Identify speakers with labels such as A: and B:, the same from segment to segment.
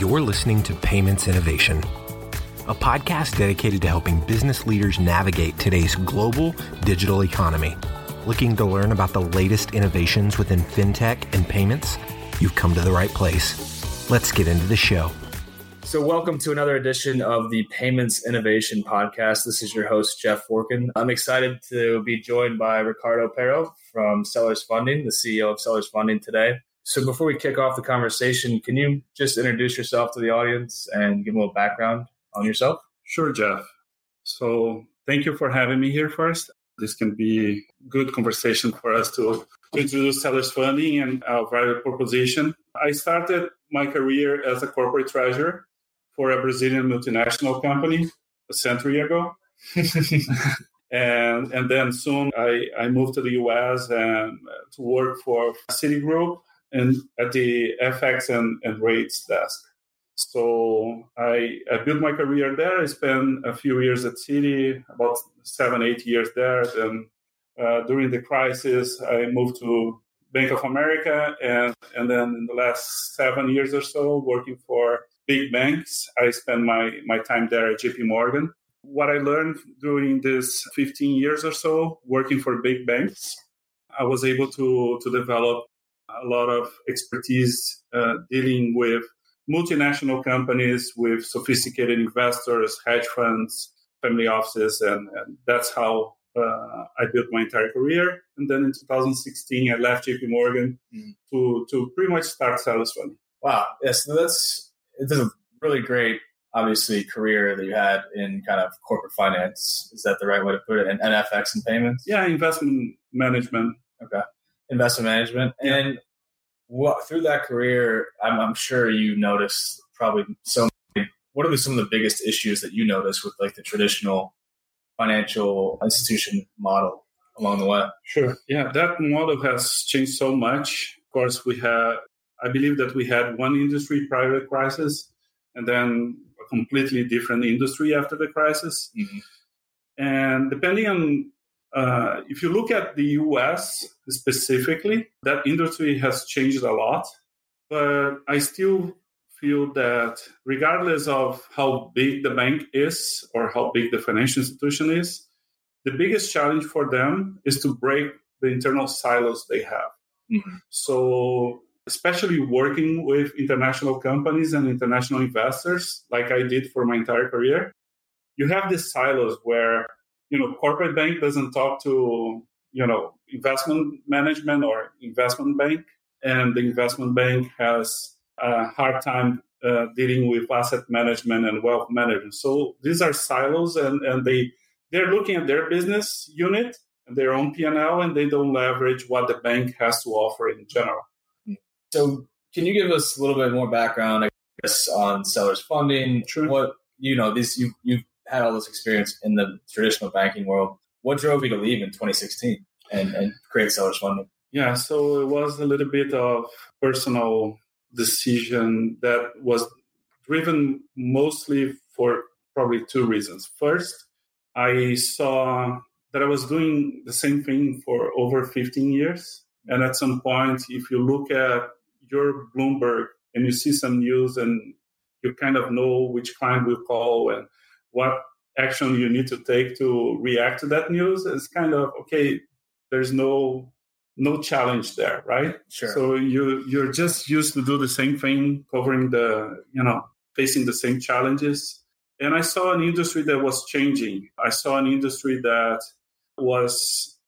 A: You're listening to Payments Innovation, a podcast dedicated to helping business leaders navigate today's global digital economy. Looking to learn about the latest innovations within fintech and payments? You've come to the right place. Let's get into the show.
B: So, welcome to another edition of the Payments Innovation Podcast. This is your host, Jeff Forkin. I'm excited to be joined by Ricardo Pero from Sellers Funding, the CEO of Sellers Funding today. So, before we kick off the conversation, can you just introduce yourself to the audience and give a little background on yourself?
C: Sure, Jeff. So, thank you for having me here first. This can be good conversation for us to, to introduce Sellers Funding and our value proposition. I started my career as a corporate treasurer for a Brazilian multinational company a century ago. and and then soon I, I moved to the US and to work for Citigroup and at the FX and, and rates desk. So I, I built my career there. I spent a few years at Citi, about seven, eight years there. Then uh, during the crisis, I moved to Bank of America, and and then in the last seven years or so, working for big banks. I spent my, my time there at JP Morgan. What I learned during this 15 years or so working for big banks, I was able to, to develop a lot of expertise uh, dealing with multinational companies, with sophisticated investors, hedge funds, family offices, and, and that's how uh, I built my entire career. And then in 2016, I left JP Morgan mm. to, to pretty much start Sellers Funding.
B: Wow. Yes, that's it's a really great, obviously, career that you had in kind of corporate finance. Is that the right way to put it? And NFX and payments?
C: Yeah, investment management.
B: Okay. Investment management. Yeah. And what, through that career, I'm, I'm sure you noticed probably so many, what are some of the biggest issues that you notice with like the traditional financial institution model along the way?
C: Sure. Yeah, that model has changed so much. Of course, we have I believe that we had one industry prior to the crisis and then a completely different industry after the crisis. Mm-hmm. And depending on uh, if you look at the US specifically, that industry has changed a lot. But I still feel that regardless of how big the bank is or how big the financial institution is, the biggest challenge for them is to break the internal silos they have. Mm-hmm. So especially working with international companies and international investors, like I did for my entire career, you have these silos where, you know, corporate bank doesn't talk to, you know, investment management or investment bank, and the investment bank has a hard time uh, dealing with asset management and wealth management. So these are silos, and, and they they're looking at their business unit and their own P&L, and they don't leverage what the bank has to offer in general.
B: So, can you give us a little bit more background, I guess, on sellers funding?
C: Sure.
B: What you know, this you you've had all this experience in the traditional banking world. What drove you to leave in 2016 and, and create sellers funding?
C: Yeah, so it was a little bit of personal decision that was driven mostly for probably two reasons. First, I saw that I was doing the same thing for over 15 years. And at some point, if you look at you're Bloomberg and you see some news and you kind of know which client will call and what action you need to take to react to that news, it's kind of okay. There's no no challenge there, right?
B: Sure.
C: So you you're just used to do the same thing, covering the you know facing the same challenges. And I saw an industry that was changing. I saw an industry that was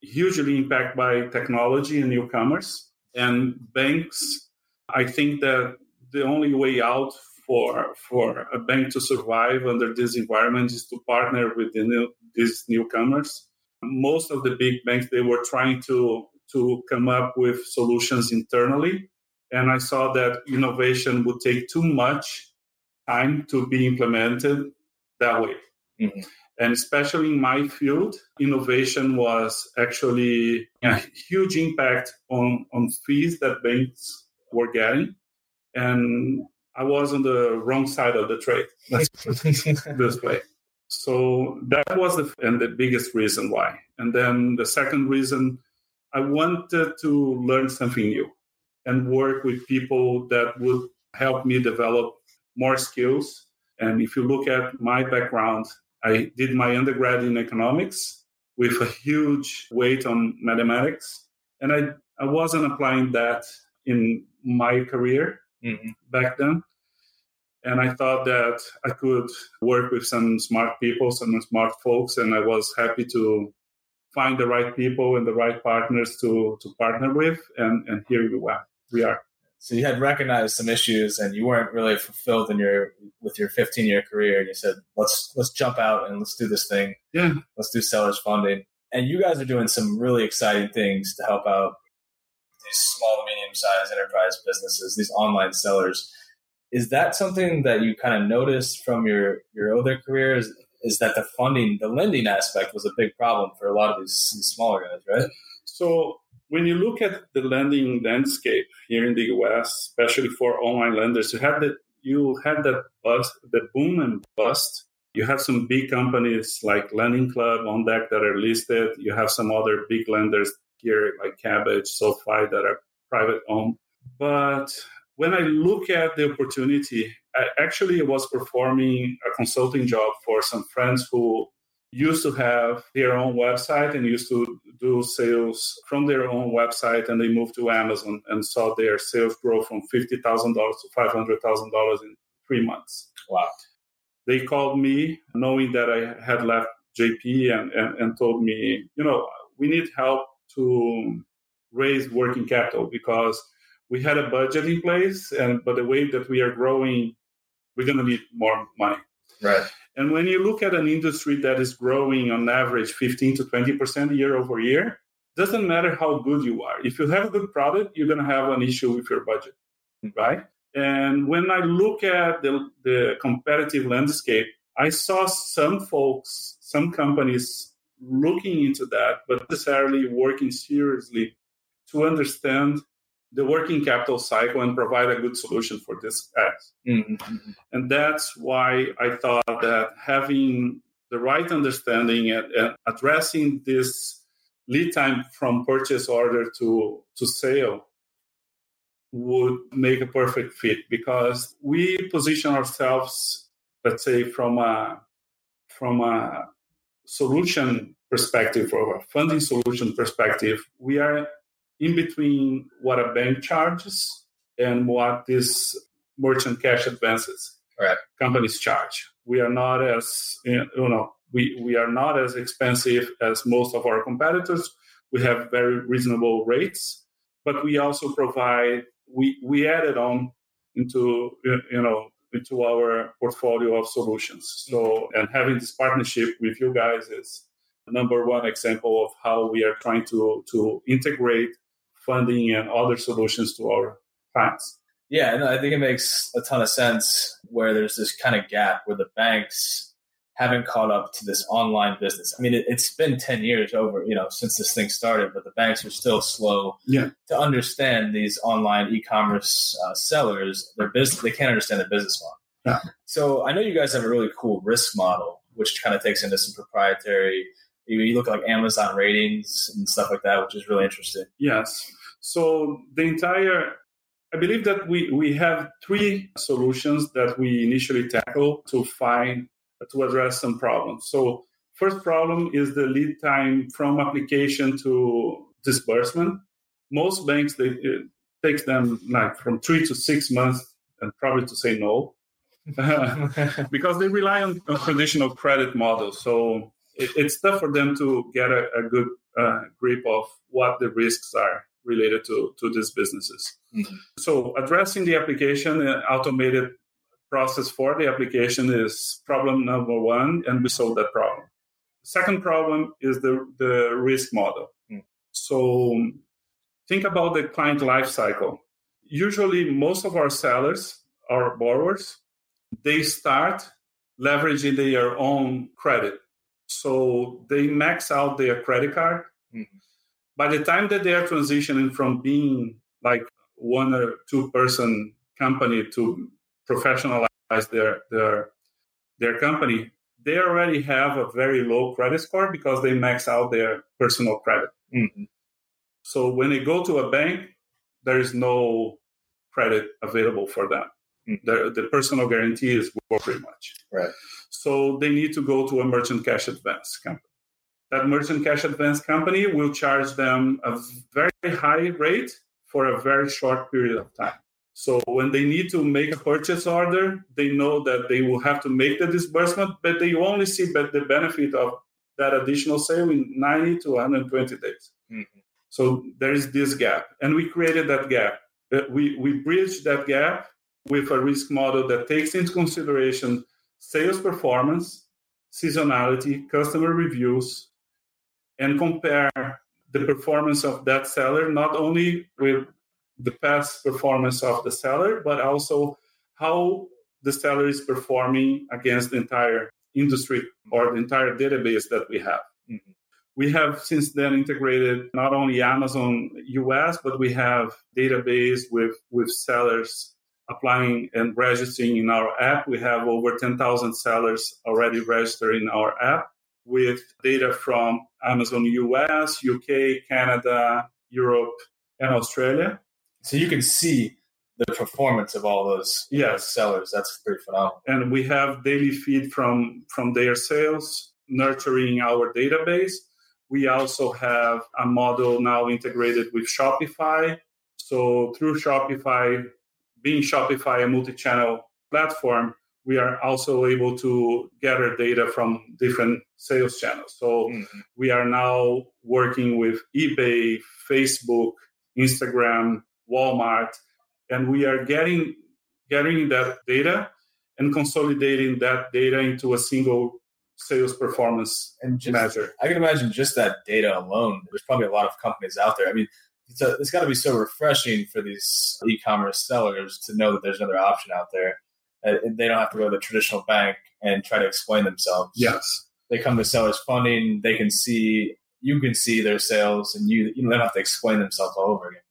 C: hugely impacted by technology and newcomers. And banks, I think that the only way out for for a bank to survive under this environment is to partner with the new, these newcomers. Most of the big banks they were trying to to come up with solutions internally, and I saw that innovation would take too much time to be implemented that way. Mm-hmm. And especially in my field, innovation was actually a huge impact on, on fees that banks were getting. And I was on the wrong side of the trade. Let's put it this way. So that was the and the biggest reason why. And then the second reason, I wanted to learn something new and work with people that would help me develop more skills. And if you look at my background, I did my undergrad in economics with a huge weight on mathematics. And I, I wasn't applying that in my career mm-hmm. back then. And I thought that I could work with some smart people, some smart folks, and I was happy to find the right people and the right partners to to partner with. And and here we are. We are.
B: So you had recognized some issues, and you weren't really fulfilled in your with your 15 year career. And you said, "Let's let's jump out and let's do this thing.
C: Yeah,
B: let's do sellers funding." And you guys are doing some really exciting things to help out these small to medium sized enterprise businesses, these online sellers. Is that something that you kind of noticed from your your other careers? Is that the funding, the lending aspect was a big problem for a lot of these, smaller guys, right?
C: So when you look at the lending landscape here in the US, especially for online lenders, you have that you had that bust, the boom and bust. You have some big companies like Lending Club OnDeck that are listed. You have some other big lenders here like Kabbage, SoFi that are private owned. But when I look at the opportunity, I actually was performing a consulting job for some friends who used to have their own website and used to do sales from their own website and they moved to Amazon and saw their sales grow from $50,000 to $500,000 in three months.
B: Wow.
C: They called me knowing that I had left JP and, and, and told me, you know, we need help to raise working capital because we had a budget in place and but the way that we are growing we're going to need more money.
B: Right.
C: And when you look at an industry that is growing on average 15 to 20% year over year doesn't matter how good you are. If you have a good product you're going to have an issue with your budget hmm. right? And when i look at the, the competitive landscape i saw some folks some companies looking into that, but necessarily working seriously to understand the working capital cycle and provide a good solution for this guys. Mm-hmm. And that's why I thought that having the right understanding and, and, addressing this lead time from purchase order to, to sale would make a perfect fit because we position ourselves, let's say, from a from a solution perspective or a funding solution perspective, we are in between what a bank charges and what these merchant cash advances
B: right.
C: companies charge. We are not as you know we, we are not as expensive as most of our competitors. We have very reasonable rates, but we also provide we we added on into you know into our portfolio of solutions. So, and having this partnership with you guys is number one example of how we are trying to, to integrate funding and other solutions to our clients.
B: Yeah, and I think it makes a ton of sense where there's this kind of gap where the banks haven't caught up to this online business. I mean, it, has been 10 years over, you know, since this thing started, but the banks are still slow
C: yeah.
B: to understand these online e-commerce uh, sellers. Their business, they can't understand the business model.
C: Yeah.
B: So I know you guys have a really cool risk model, which kind of takes into some proprietary, you, you look at like Amazon ratings and stuff like that, which is really interesting.
C: Yes. So the entire I believe that we, we have three solutions that we initially tackle to find to address some problems. So first problem is the lead time from application to disbursement. Most banks they it takes them like from three to six months and probably to say no because they rely on, on, traditional credit models. So it, it's tough for them to get a, a good uh, grip of what the risks are related to, to these businesses. Mm-hmm. So addressing the application, uh, automated process for the application is problem number one, and we solve that problem. Second problem is the, the risk model. Mm. So think about the client life cycle. Usually, most of our sellers, our borrowers, they start leveraging their own credit. So they max out their credit card. Mm-hmm. By the time that they are transitioning from being like one or two person company to professionalize their their their company, they already have a very low credit score because they max out their personal credit. Mm-hmm. So when they go to a bank, there is no credit available for them. Mm. The, the personal guarantee is pretty much.
B: Right.
C: So they need to go to a merchant cash advance company. That merchant cash advance company will charge them a very high rate for a very short period of time. So when they need to make a purchase order, they know that they will have to make the disbursement, but they only see the benefit of that additional sale in 90 to 120 days. Mm-hmm. So there is this gap, and we created that gap. Uh, we we bridged that gap with a risk model that takes into consideration sales performance, seasonality, customer reviews, and compare the performance of that seller not only with the past performance of the seller, but also how the seller is performing against the entire industry or the entire database that we have. Mm-hmm. We have since then integrated not only Amazon US, but we have database with, with sellers applying and registering in our app. We have over 10,000 sellers already registered in our app with data from Amazon US, UK, Canada, Europe, and Australia.
B: So you can see the performance of all those
C: yes.
B: sellers. That's pretty phenomenal.
C: And we have daily feed from from their sales, nurturing our database. We also have a model now integrated with Shopify. So through Shopify, being Shopify a multi-channel platform, we are also able to gather data from different sales channels. So mm-hmm. we are now working with eBay, Facebook, Instagram, Walmart, and we are getting getting that data and consolidating that data into a single sales performance and just, measure.
B: I can imagine just that data alone. There's probably a lot of companies out there. I mean, it's, it's got to be so refreshing for these e-commerce sellers to know that there's another option out there. And they don't have to go to the traditional bank and try to explain themselves.
C: Yes,
B: they come to sellers funding. They can see you can see their sales, and you you don't have to explain themselves all over again.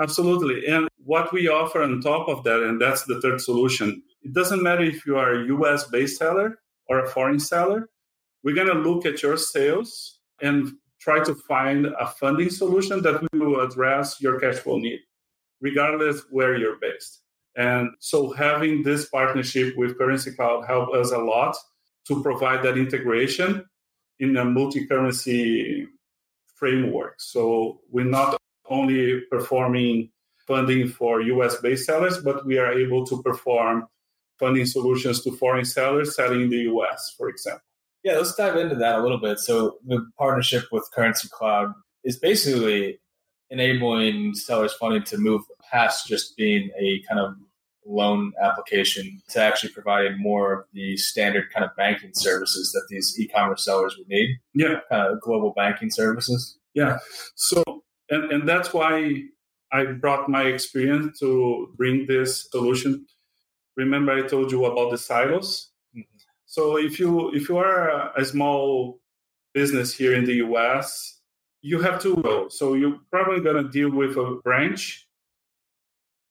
C: Absolutely. And what we offer on top of that, and that's the third solution, it doesn't matter if you are a US based seller or a foreign seller. We're going to look at your sales and try to find a funding solution that will address your cash flow need, regardless where you're based. And so having this partnership with Currency Cloud helped us a lot to provide that integration in a multi-currency framework. So we're not only performing funding for US based sellers, but we are able to perform funding solutions to foreign sellers selling in the US, for example.
B: Yeah, let's dive into that a little bit. So, the partnership with Currency Cloud is basically enabling sellers funding to move past just being a kind of loan application to actually providing more of the standard kind of banking services that these e-commerce sellers would need.
C: Yeah,
B: of global banking services.
C: Yeah. So and, and that's why I brought my experience to bring this solution. Remember, I told you about the silos. Mm-hmm. So if you if you are a, small business here in the US, you have to go. So you're probably going to deal with a branch,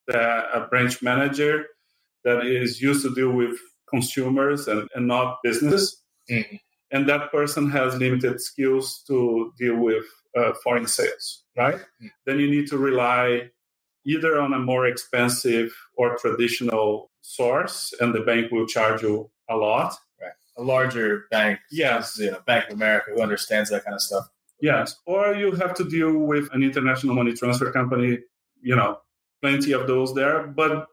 C: that, a branch manager that is used to deal with consumers and, and not business. Mm-hmm. And that person has limited skills to deal with uh, foreign sales, right? Mm-hmm. Then you need to rely either on a more expensive or traditional source, and the bank will charge you a lot.
B: Right. A larger bank,
C: yes,
B: you know, Bank of America, who understands that kind of stuff.
C: Yes, or you have to deal with an international money transfer company. You know, plenty of those there, but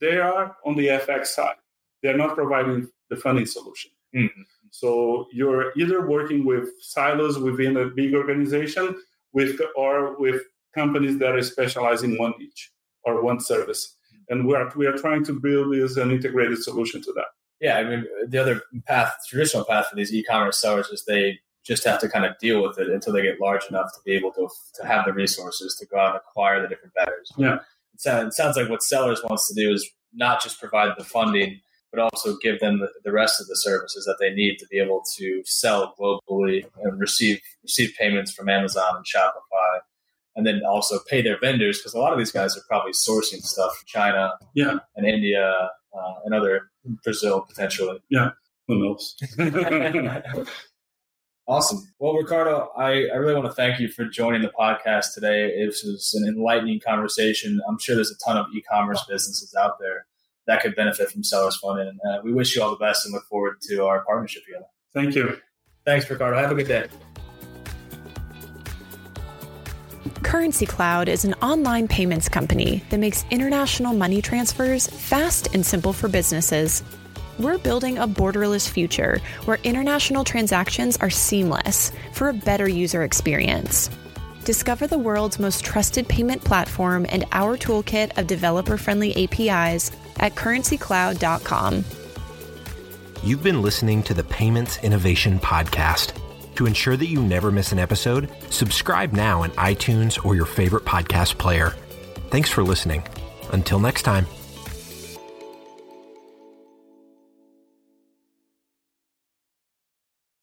C: they are on the FX side. They're not providing the funding solution. Mm-hmm. So you're either working with silos within a big organization with or with companies that are specialized in one niche or one service. And we are we are trying to build this an integrated solution to that.
B: Yeah, I mean the other path, traditional path for these e-commerce sellers is they just have to kind of deal with it until they get large enough to be able to to have the resources to go out and acquire the different vendors.
C: Yeah,
B: it sounds like what sellers wants to do is not just provide the funding but also give them the, the, rest of the services that they need to be able to sell globally and receive receive payments from Amazon and Shopify, and then also pay their vendors because a lot of these guys are probably sourcing stuff from China,
C: yeah,
B: and India uh, and other Brazil potentially.
C: Yeah, who knows?
B: Awesome. Well, Ricardo, I, I really want to thank you for joining the podcast today. It was an enlightening conversation. I'm sure there's a ton of e commerce businesses out there that could benefit from Sellers Funding. And uh, we wish you all the best and look forward to our partnership together.
C: Thank you.
B: Thanks, Ricardo. Have a good day.
D: Currency Cloud is an online payments company that makes international money transfers fast and simple for businesses. We're building a borderless future where international transactions are seamless for a better user experience. Discover the world's most trusted payment platform and our toolkit of developer friendly APIs at currencycloud.com.
A: You've been listening to the Payments Innovation Podcast. To ensure that you never miss an episode, subscribe now in iTunes or your favorite podcast player. Thanks for listening. Until next time.